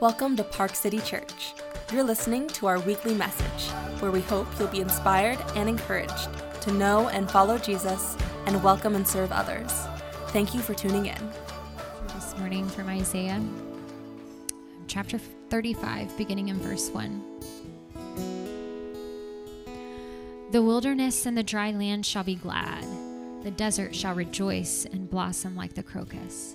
Welcome to Park City Church. You're listening to our weekly message, where we hope you'll be inspired and encouraged to know and follow Jesus and welcome and serve others. Thank you for tuning in. This morning from Isaiah chapter 35, beginning in verse 1. The wilderness and the dry land shall be glad, the desert shall rejoice and blossom like the crocus.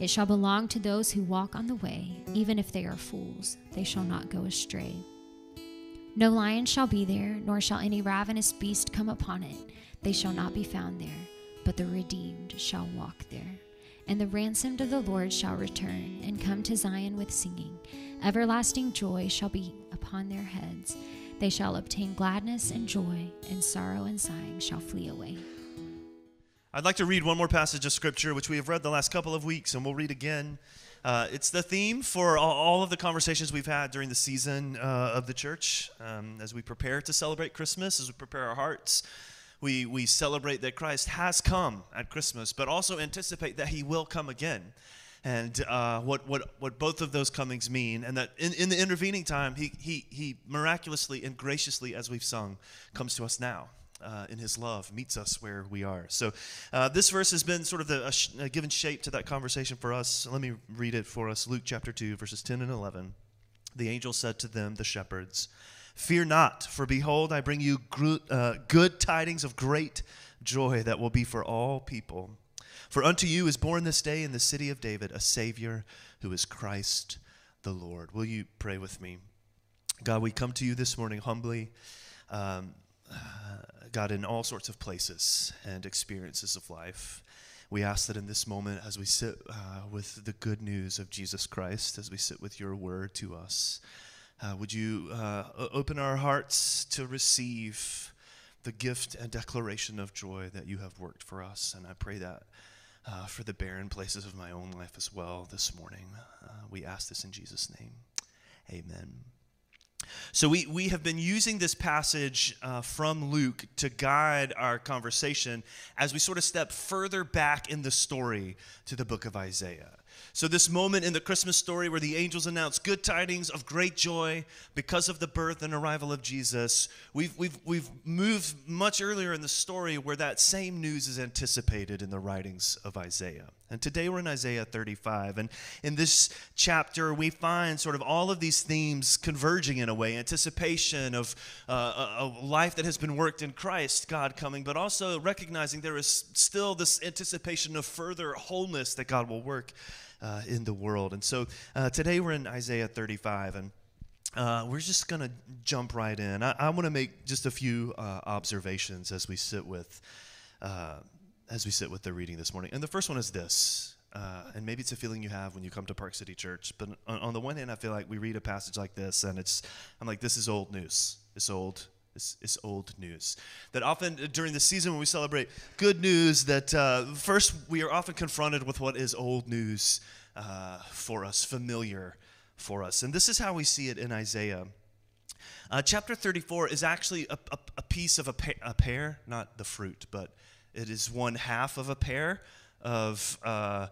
It shall belong to those who walk on the way, even if they are fools, they shall not go astray. No lion shall be there, nor shall any ravenous beast come upon it. They shall not be found there, but the redeemed shall walk there. And the ransomed of the Lord shall return and come to Zion with singing. Everlasting joy shall be upon their heads. They shall obtain gladness and joy, and sorrow and sighing shall flee away. I'd like to read one more passage of scripture, which we have read the last couple of weeks, and we'll read again. Uh, it's the theme for all, of the conversations we've had during the season uh, of the church um, as we prepare to celebrate Christmas, as we prepare our hearts. We, we celebrate that Christ has come at Christmas, but also anticipate that he will come again. And uh, what, what, what both of those comings mean, and that in, in the intervening time, he, he, he miraculously and graciously, as we've sung, comes to us now uh, in his love meets us where we are. So, uh, this verse has been sort of the, sh- given shape to that conversation for us. Let me read it for us Luke chapter 2, verses 10 and 11. The angel said to them, the shepherds, Fear not, for behold, I bring you gr- uh, good tidings of great joy that will be for all people. For unto you is born this day in the city of David a Savior who is Christ the Lord. Will you pray with me? God, we come to you this morning humbly. Um, God, in all sorts of places and experiences of life. We ask that in this moment, as we sit uh, with the good news of Jesus Christ, as we sit with your word to us, uh, would you uh, open our hearts to receive the gift and declaration of joy that you have worked for us? And I pray that uh, for the barren places of my own life as well this morning. Uh, we ask this in Jesus' name. Amen. So, we, we have been using this passage uh, from Luke to guide our conversation as we sort of step further back in the story to the book of Isaiah. So, this moment in the Christmas story where the angels announce good tidings of great joy because of the birth and arrival of Jesus, we've, we've, we've moved much earlier in the story where that same news is anticipated in the writings of Isaiah. And today we're in Isaiah 35. And in this chapter, we find sort of all of these themes converging in a way anticipation of uh, a, a life that has been worked in Christ, God coming, but also recognizing there is still this anticipation of further wholeness that God will work uh, in the world. And so uh, today we're in Isaiah 35. And uh, we're just going to jump right in. I, I want to make just a few uh, observations as we sit with uh, as we sit with the reading this morning. And the first one is this, uh, and maybe it's a feeling you have when you come to Park City Church. But on, on, the one hand, I feel like we read a passage like this, and it's I'm like, this is old news. It's old. It's, it's old news. That often during the season when we celebrate good news, that uh, first we are often confronted with what is old news uh, for us, familiar for us, and this is how we see it in Isaiah. Uh, chapter 34 is actually a, a, a piece of a, pa- a pear, not the fruit, but it is one half of a pair of, uh,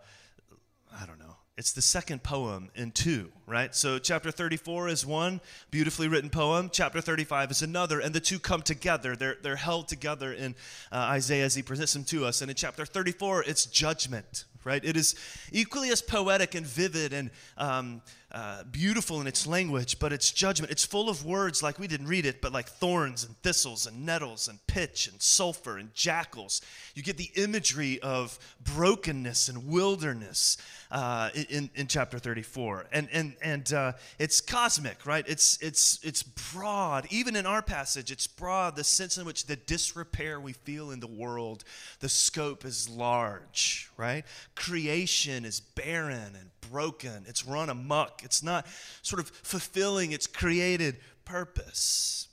I don't know, it's the second poem in two, right? So, chapter 34 is one beautifully written poem. Chapter 35 is another, and the two come together. They're, they're held together in uh, Isaiah as he presents them to us. And in chapter 34, it's judgment, right? It is equally as poetic and vivid and um, uh, beautiful in its language, but its judgment. It's full of words like we didn't read it, but like thorns and thistles and nettles and pitch and sulfur and jackals. You get the imagery of brokenness and wilderness uh, in, in chapter 34. And, and, and uh, it's cosmic, right? It's, it's, it's broad. Even in our passage, it's broad, the sense in which the disrepair we feel in the world, the scope is large, right? Creation is barren and broken, it's run amok, it's not sort of fulfilling its created purpose.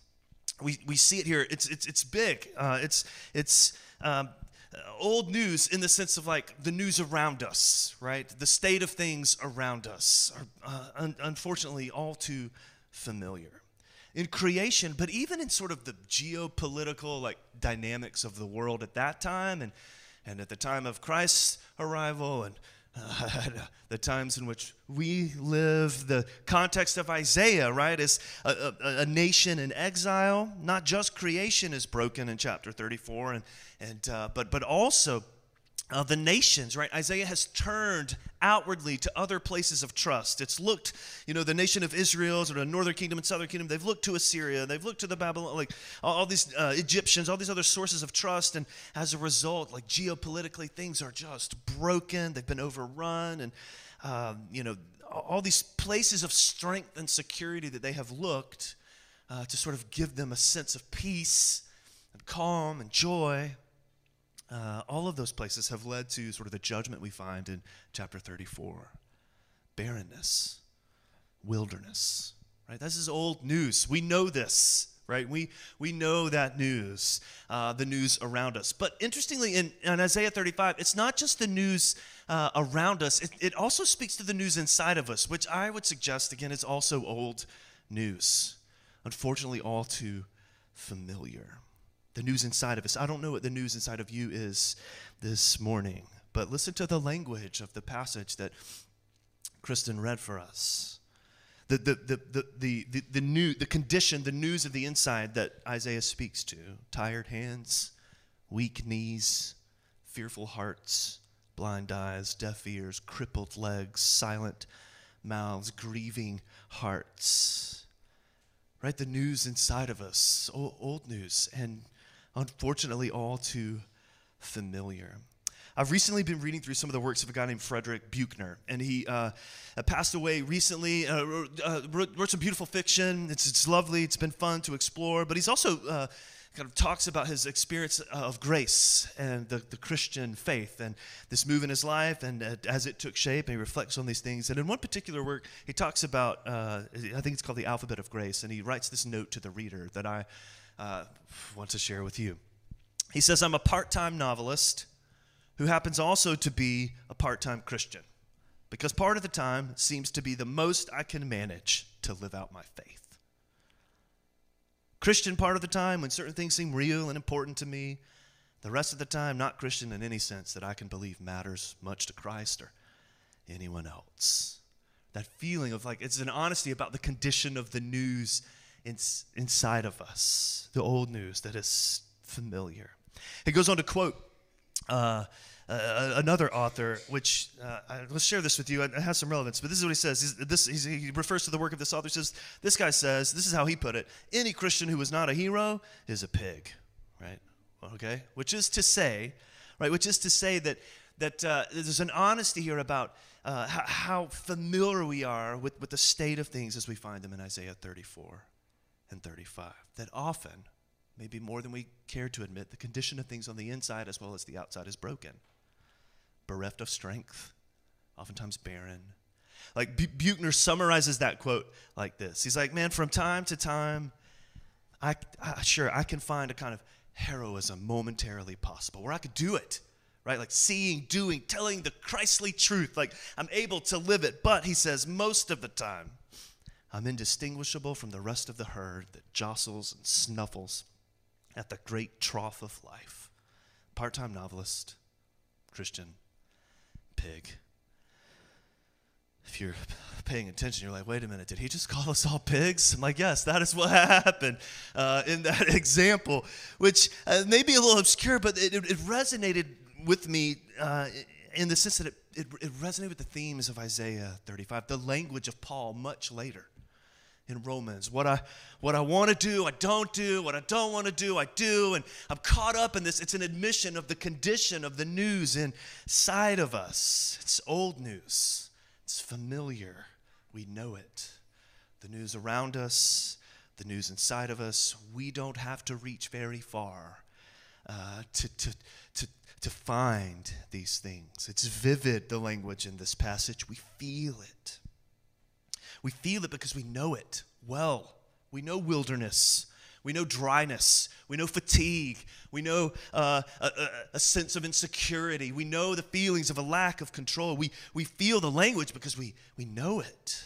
We, we see it here. It's, it's, it's big. Uh, it's, it's um, old news in the sense of like the news around us, right? The state of things around us are uh, un- unfortunately all too familiar. In creation, but even in sort of the geopolitical like dynamics of the world at that time and, and at the time of Christ's arrival and uh, the times in which we live, the context of Isaiah, right, is a, a, a, nation in exile. Not just creation is broken in chapter 34, and, and, uh, but, but also uh, the nations, right? Isaiah has turned outwardly to other places of trust. It's looked, you know, the nation of Israel, or the northern kingdom and southern kingdom, they've looked to Assyria, they've looked to the Babylon, like all, all these uh, Egyptians, all these other sources of trust. And as a result, like geopolitically, things are just broken, they've been overrun, and, um, you know, all these places of strength and security that they have looked uh, to sort of give them a sense of peace and calm and joy uh, all of those places have led to sort of the judgment we find in chapter 34 barrenness, wilderness, right? This is old news. We know this, right? We, we know that news, uh, the news around us. But interestingly, in, in Isaiah 35, it's not just the news uh, around us, it, it also speaks to the news inside of us, which I would suggest, again, is also old news. Unfortunately, all too familiar the news inside of us. I don't know what the news inside of you is this morning, but listen to the language of the passage that Kristen read for us. The, the, the, the, the, the, the, new, the condition, the news of the inside that Isaiah speaks to tired hands, weak knees, fearful hearts, blind eyes, deaf ears, crippled legs, silent mouths, grieving hearts. Right? The news inside of us, old, news. And unfortunately all too familiar. I've recently been reading through some of the works of a guy named Frederick Buechner, and he uh, passed away recently. Uh, uh, wrote, wrote, some beautiful fiction. It's, it's lovely. It's been fun to explore. But he's also uh, kind of talks about his experience of grace and the, the Christian faith and this move in his life and uh, as it took shape. And he reflects on these things. And in one particular work, he talks about uh, I think it's called the Alphabet of Grace, and he writes this note to the reader that I uh, want to share with you. He says, I'm a part time novelist who happens also to be a part time Christian because part of the time seems to be the most I can manage to live out my faith. Christian part of the time when certain things seem real and important to me, the rest of the time, not Christian in any sense that I can believe matters much to Christ or anyone else. That feeling of like it's an honesty about the condition of the news in, inside of us, the old news that is familiar. He goes on to quote uh, uh, another author, which uh, let's share this with you. It has some relevance, but this is what he says. He's, this, he's, he refers to the work of this author. He says, This guy says, this is how he put it any Christian who is not a hero is a pig, right? Okay? Which is to say, right? Which is to say that, that uh, there's an honesty here about uh, how, how familiar we are with, with the state of things as we find them in Isaiah 34 and 35. That often, maybe more than we care to admit, the condition of things on the inside as well as the outside is broken, bereft of strength, oftentimes barren. Like Buechner summarizes that quote like this He's like, man, from time to time, I, I sure I can find a kind of heroism momentarily possible where I could do it right? Like seeing, doing, telling the Christly truth. Like I'm able to live it. But he says, most of the time, I'm indistinguishable from the rest of the herd that jostles and snuffles at the great trough of life. Part time novelist, Christian, pig. If you're paying attention, you're like, wait a minute, did he just call us all pigs? I'm like, yes, that is what happened uh, in that example, which uh, may be a little obscure, but it, it resonated with me uh, in the sense that it it, it resonated with the themes of Isaiah 35, the language of Paul much later in Romans. What I what I want to do, I don't do. What I don't want to do, I do. And I'm caught up in this. It's an admission of the condition of the news inside of us. It's old news. It's familiar. We know it. The news around us, the news inside of us. We don't have to reach very far uh, to, to, to, to find these things. It's vivid, the language in this passage. We feel it. We feel it because we know it well. We know wilderness. We know dryness. We know fatigue. We know uh, a, a, a, sense of insecurity. We know the feelings of a lack of control. We, we feel the language because we, we know it.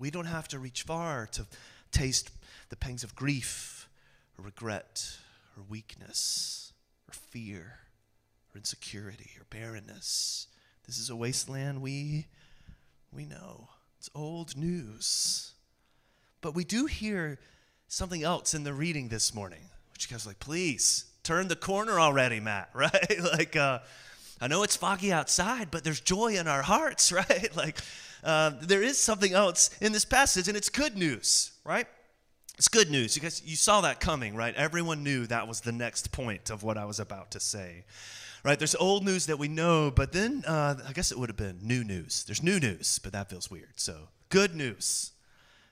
We don't have to reach far to taste the pangs of grief or regret or weakness or fear or insecurity or barrenness. This is a wasteland we, we know. It's old news. But we do hear something else in the reading this morning, which you guys like, please turn the corner already, Matt, right? like, uh, I know it's foggy outside, but there's joy in our hearts, right? like, uh, there is something else in this passage, and it's good news, right? It's good news. You guys, you saw that coming, right? Everyone knew that was the next point of what I was about to say right? There's old news that we know, but then uh, I guess it would have been new news. There's new news, but that feels weird. So, good news.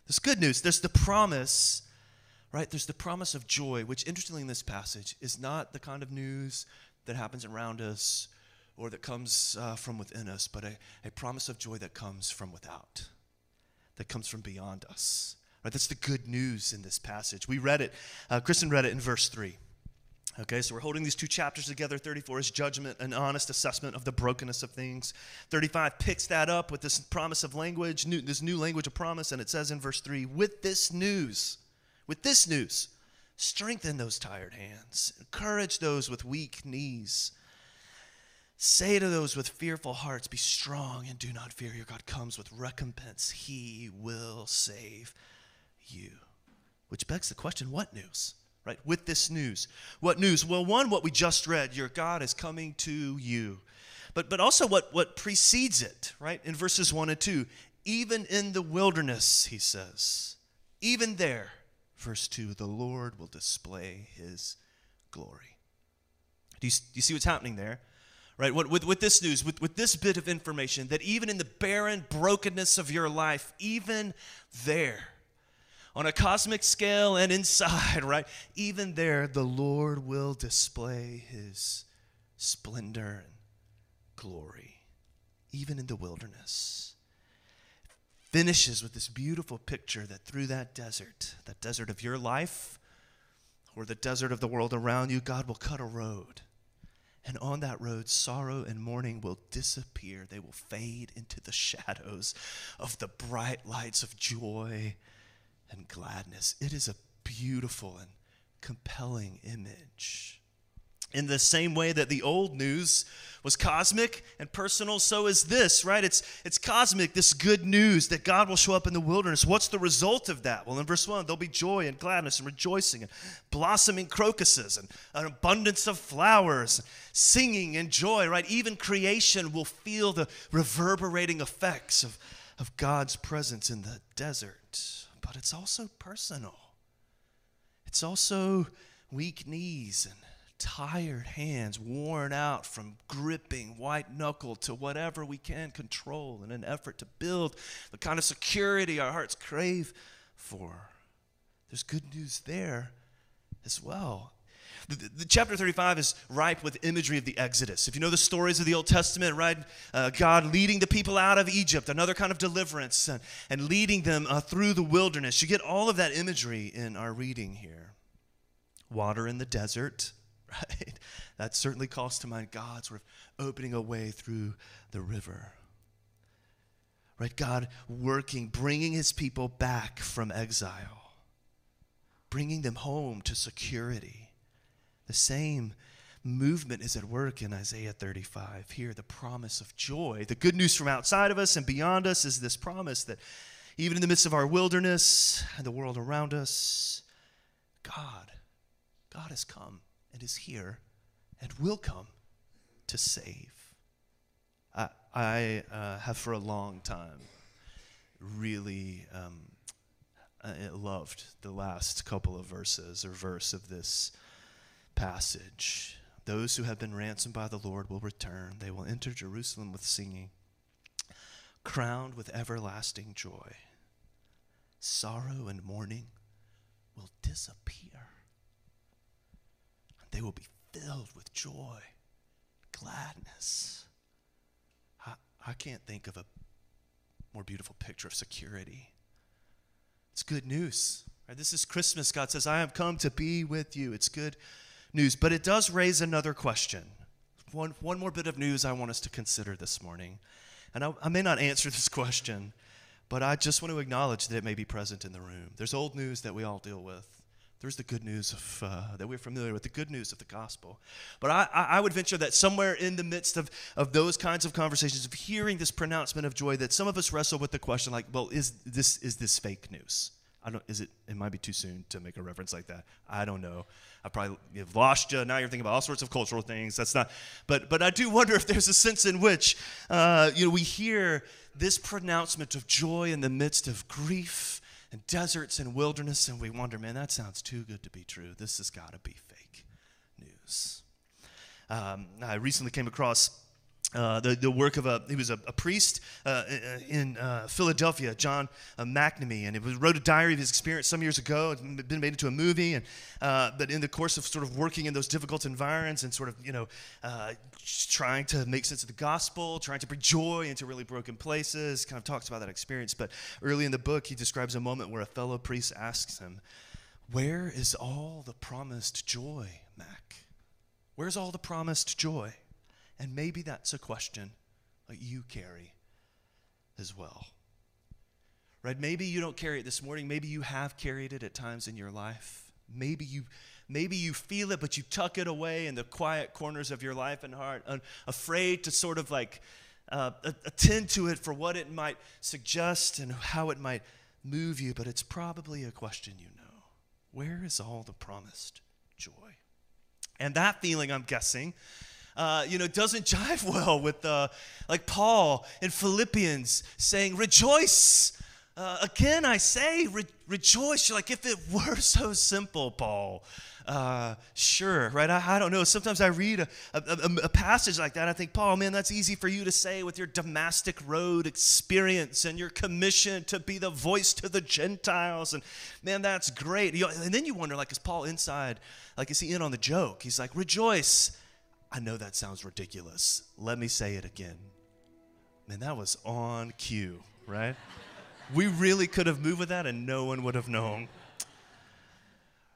There's good news. There's the promise, right? There's the promise of joy, which, interestingly, in this passage, is not the kind of news that happens around us or that comes uh, from within us, but a, a promise of joy that comes from without, that comes from beyond us. Right? That's the good news in this passage. We read it, uh, Kristen read it in verse 3. Okay, so we're holding these two chapters together. 34 is judgment, an honest assessment of the brokenness of things. 35 picks that up with this promise of language, new, this new language of promise, and it says in verse 3 with this news, with this news, strengthen those tired hands, encourage those with weak knees. Say to those with fearful hearts, Be strong and do not fear. Your God comes with recompense. He will save you. Which begs the question what news? Right? With this news. What news? Well, one, what we just read, your God is coming to you. But, but also what, what precedes it, right? In verses 1 and 2. Even in the wilderness, he says, even there, verse 2, the Lord will display his glory. Do you, do you see what's happening there? Right? What, with, with this news, with, with this bit of information, that even in the barren brokenness of your life, even there, on a cosmic scale and inside, right? Even there, the Lord will display his splendor and glory, even in the wilderness. Finishes with this beautiful picture that through that desert, that desert of your life, or the desert of the world around you, God will cut a road. And on that road, sorrow and mourning will disappear. They will fade into the shadows of the bright lights of joy and gladness. It is a beautiful and compelling image. In the same way that the old news was cosmic and personal, so is this, right? It's, it's cosmic, this good news that God will show up in the wilderness. What's the result of that? Well, in verse 1, there'll be joy and gladness and rejoicing and blossoming crocuses and an abundance of flowers, singing and joy, right? Even creation will feel the reverberating effects of, of God's presence in the desert but it's also personal. It's also weak knees and tired hands, worn out from gripping white knuckle to whatever we can control in an effort to build the kind of security our hearts crave for. There's good news there as well. The, the, chapter 35 is ripe with imagery of the Exodus. If you know the stories of the Old Testament, right? Uh, God leading the people out of Egypt, another kind of deliverance, and, and leading them uh, through the wilderness. You get all of that imagery in our reading here. Water in the desert, right? That certainly calls to mind God sort of opening a way through the river. Right? God working, bringing his people back from exile, bringing them home to security the same movement is at work in Isaiah 35. Here, the promise of joy. The good news from outside of us and beyond us is this promise that even in the midst of our wilderness and the world around us, God, God has come and is here and will come to save. I, I uh, have for a long time really um, uh, loved the last couple of verses or verse of this passage. Those who have been ransomed by the Lord will return. They will enter Jerusalem with singing, crowned with everlasting joy. Sorrow and mourning will disappear. They will be filled with joy, gladness. I, I can't think of a more beautiful picture of security. It's good news. Right? This is Christmas. God says, I have come to be with you. It's good news. But it does raise another question. One, one more bit of news I want us to consider this morning. And I, I may not answer this question, but I just want to acknowledge that it may be present in the room. There's old news that we all deal with. There's the good news of, uh, that we're familiar with, the good news of the gospel. But I, I would venture that somewhere in the midst of, of those kinds of conversations, of hearing this pronouncement of joy, that some of us wrestle with the question like, well, is this, is this fake news? I don't, is it, it might be too soon to make a reference like that. I don't know. I probably have lost you. Now you're thinking about all sorts of cultural things. That's not, but, but I do wonder if there's a sense in which, uh, you know, we hear this pronouncement of joy in the midst of grief and deserts and wilderness, and we wonder, man, that sounds too good to be true. This has got to be fake news. Um, I recently came across uh, the, the work of a he was a, a priest uh, in uh, Philadelphia, John uh, McNamee, and he wrote a diary of his experience some years ago. It's been made into a movie, and uh, but in the course of sort of working in those difficult environments and sort of you know uh, trying to make sense of the gospel, trying to bring joy into really broken places, kind of talks about that experience. But early in the book, he describes a moment where a fellow priest asks him, "Where is all the promised joy, Mac? Where's all the promised joy?" And maybe that's a question that you carry as well. Right? Maybe you don't carry it this morning. Maybe you have carried it at times in your life. Maybe you maybe you feel it but you tuck it away in the quiet corners of your life and heart, afraid to sort of like uh, attend to it for what it might suggest and how it might move you, but it's probably a question you know. Where is all the promised joy? And that feeling, I'm guessing, uh, you know, doesn't jive well with, uh, like Paul in Philippians saying, rejoice. Uh, again, I say, re- rejoice. You're like, if it were so simple, Paul. Uh, sure, right? I, I, don't know. Sometimes I read a, a, a, passage like that. I think, Paul, man, that's easy for you to say with your Damascus Road experience and your commission to be the voice to the Gentiles. And man, that's great. You know, and then you wonder, like, is Paul inside? Like, is he in on the joke? He's like, rejoice I know that sounds ridiculous. Let me say it again. Man, that was on cue, right? we really could have moved with that and no one would have known.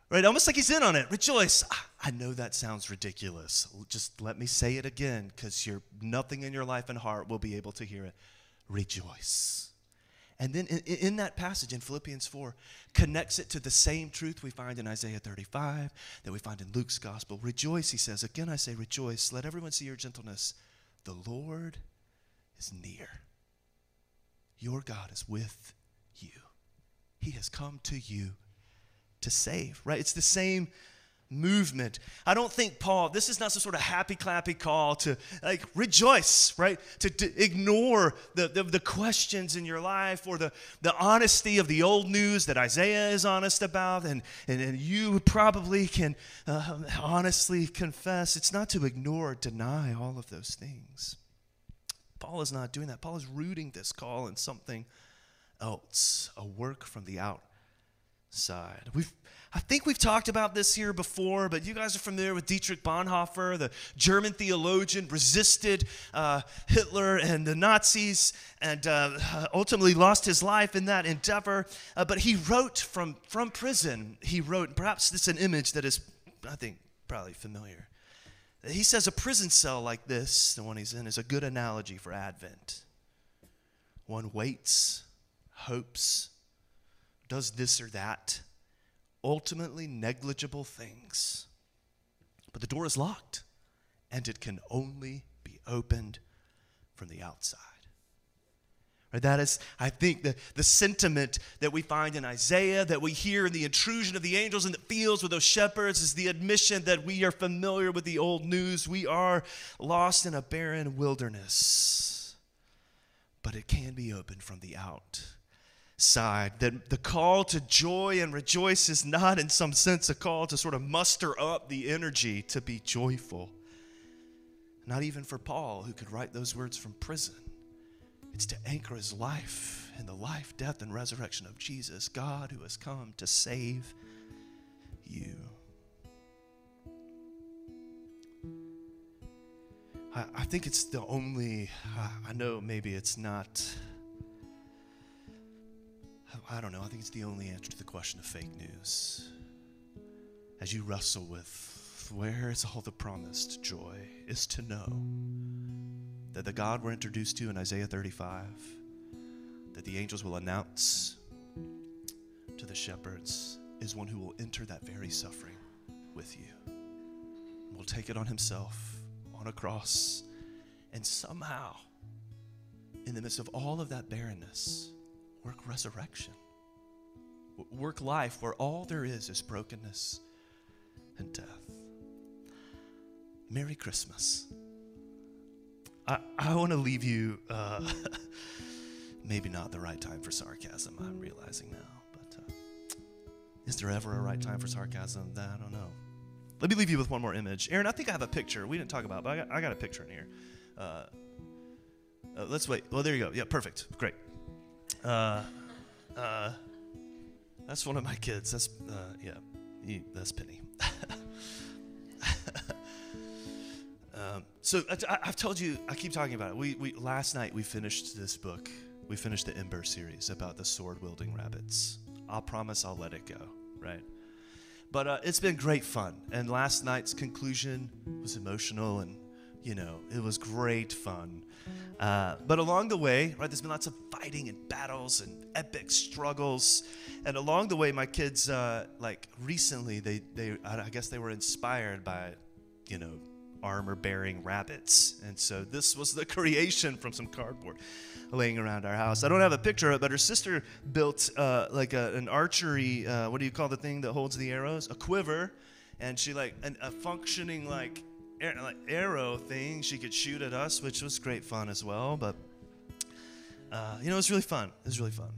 Right? Almost like he's in on it. Rejoice. Ah, I know that sounds ridiculous. Just let me say it again because nothing in your life and heart will be able to hear it. Rejoice. And then in, in, that passage in Philippians 4, connects it to the same truth we find in Isaiah 35, that we find in Luke's gospel. Rejoice, he says. Again, I say, rejoice. Let everyone see your gentleness. The Lord is near. Your God is with you. He has come to you to save, right? It's the same movement. I don't think Paul, this is not some sort of happy clappy call to like rejoice, right? To, to ignore the, the, the, questions in your life or the, the honesty of the old news that Isaiah is honest about and, and, and you probably can uh, honestly confess. It's not to ignore or deny all of those things. Paul is not doing that. Paul is rooting this call in something else, a work from the outside. We've I think we've talked about this here before, but you guys are familiar with Dietrich Bonhoeffer, the German theologian, resisted uh, Hitler and the Nazis, and uh, ultimately lost his life in that endeavor. Uh, but he wrote from, from prison. He wrote, perhaps this is an image that is, I think, probably familiar. He says a prison cell like this, the one he's in, is a good analogy for Advent. One waits, hopes, does this or that ultimately negligible things. But the door is locked, and it can only be opened from the outside. Right, that is, I think, the, the sentiment that we find in Isaiah, that we hear in the intrusion of the angels in the fields with those shepherds, is the admission that we are familiar with the old news. We are lost in a barren wilderness. but it can be opened from the outside. That the call to joy and rejoice is not, in some sense, a call to sort of muster up the energy to be joyful. Not even for Paul, who could write those words from prison. It's to anchor his life in the life, death, and resurrection of Jesus, God who has come to save you. I, I think it's the only, I know maybe it's not, I don't know, I think it's the only answer to the question of fake news. As you wrestle with where is all the promised joy, is to know that the God we're introduced to in Isaiah 35, that the angels will announce to the shepherds, is one who will enter that very suffering with you. Will take it on himself on a cross, and somehow, in the midst of all of that barrenness, work resurrection. Work life where all there is is brokenness and death. Merry Christmas. I, I want to leave you, uh, maybe not the right time for sarcasm, I'm realizing now, but uh, is there ever a right time for sarcasm? I don't know. Let me leave you with one more image. Aaron, I think I have a picture. We didn't talk about but I got, I got a picture in here. Uh, uh, let's wait. Well, there you go. Yeah, perfect. Great. Uh, uh, that's one of my kids. That's, uh, yeah, he, that's Penny. um, so I, have told you, I keep talking about it. We, we, last night we finished this book. We finished the Ember series about the sword wielding rabbits. I'll promise I'll let it go, right? But uh, it's been great fun. And last night's conclusion was emotional and, you know, it was great fun. Uh, but along the way, right, there's been lots of fighting and battles and epic struggles. And along the way, my kids, uh, like recently, they, they, I guess they were inspired by, you know, armor bearing rabbits. And so this was the creation from some cardboard laying around our house. I don't have a picture of it, but her sister built uh, like a, an archery, uh, what do you call the thing that holds the arrows? A quiver. And she like an, a functioning like, like arrow thing she could shoot at us, which was great fun as well. But uh, you know, it was really fun. It was really fun.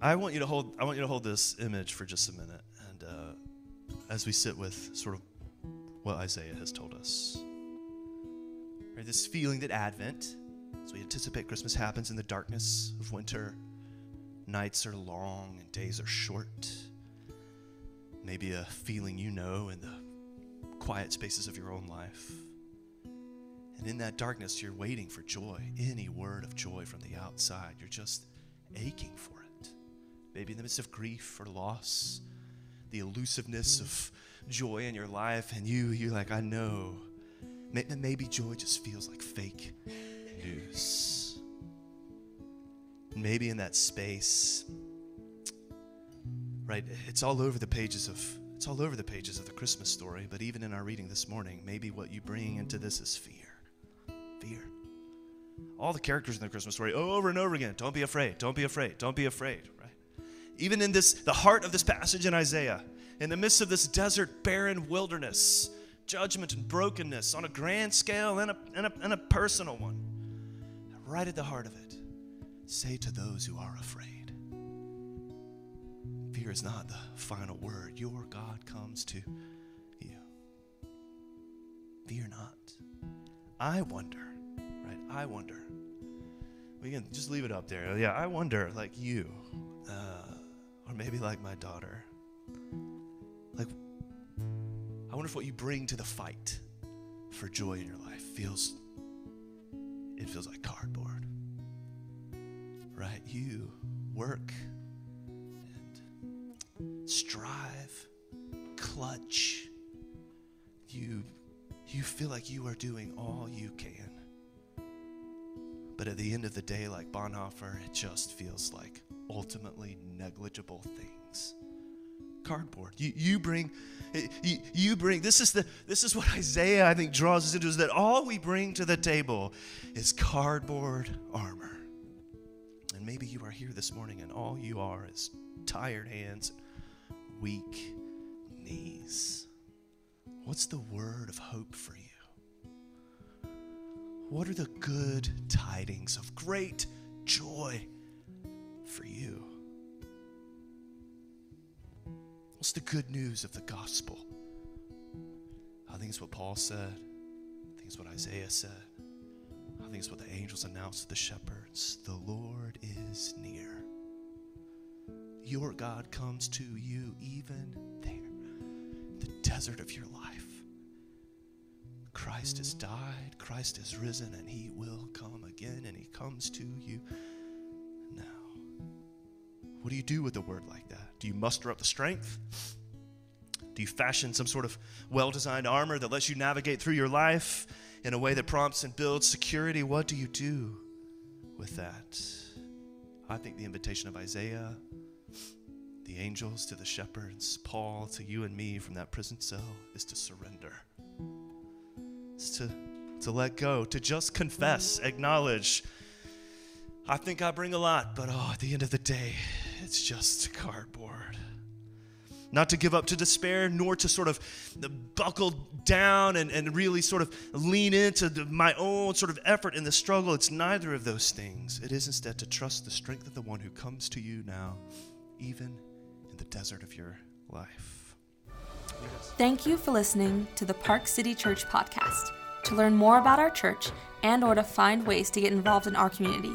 I want you to hold. I want you to hold this image for just a minute, and uh, as we sit with sort of what Isaiah has told us, right, this feeling that Advent as we anticipate Christmas happens in the darkness of winter, nights are long and days are short. Maybe a feeling you know in the quiet spaces of your own life. And in that darkness, you're waiting for joy, any word of joy from the outside. You're just aching for it. Maybe in the midst of grief or loss, the elusiveness of joy in your life, and you, you're like, I know. Maybe joy just feels like fake news. Maybe in that space, right? It's all over the pages of it's all over the pages of the Christmas story, but even in our reading this morning, maybe what you bring into this is fear. Fear. All the characters in the Christmas story over and over again. Don't be afraid. Don't be afraid. Don't be afraid, right? Even in this the heart of this passage in Isaiah, in the midst of this desert, barren wilderness, judgment and brokenness on a grand scale and a, and a, and a personal one right at the heart of it, say to those who are afraid, Fear is not the final word. Your God comes to you. Fear not. I wonder, right? I wonder. We can just leave it up there. Yeah, I wonder, like you, uh, or maybe like my daughter. Like, I wonder if what you bring to the fight for joy in your life feels it feels like cardboard. Right? You work strive, clutch. You you feel like you are doing all you can. But at the end of the day, like Bonhoeffer, it just feels like ultimately negligible things cardboard. You, you bring, eh, you, you bring, this is the, this is what Isaiah, I think, draws us into, is that all we bring to the table is cardboard armor. And maybe you are here this morning and all you are is tired hands, weak knees. What's the word of hope for you? What are the good tidings of great joy for you? What's the good news of the gospel? I think it's what Paul said. I think it's what Isaiah said. I think it's what the angels announced to the shepherds. The Lord is near. Your God comes to you even there, the desert of your life. Christ has died, Christ has risen, and he will come again, and he comes to you now. What do you do with a word like that? Do you muster up the strength? Do you fashion some sort of well designed armor that lets you navigate through your life in a way that prompts and builds security? What do you do with that? I think the invitation of Isaiah, the angels to the shepherds, Paul to you and me from that prison cell is to surrender. It's to, to let go, to just confess, acknowledge. I think I bring a lot, but oh, at the end of the day, it's just cardboard not to give up to despair, nor to sort of buckle down and, and really sort of lean into the, my own sort of effort in the struggle. It's neither of those things. It is instead to trust the strength of the one who comes to you now, even in the desert of your life. Thank you for listening to the Park City Church podcast. To learn more about our church and or to find ways to get involved in our community,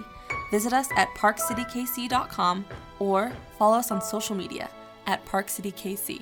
visit us at parkcitykc.com or follow us on social media at Park City KC.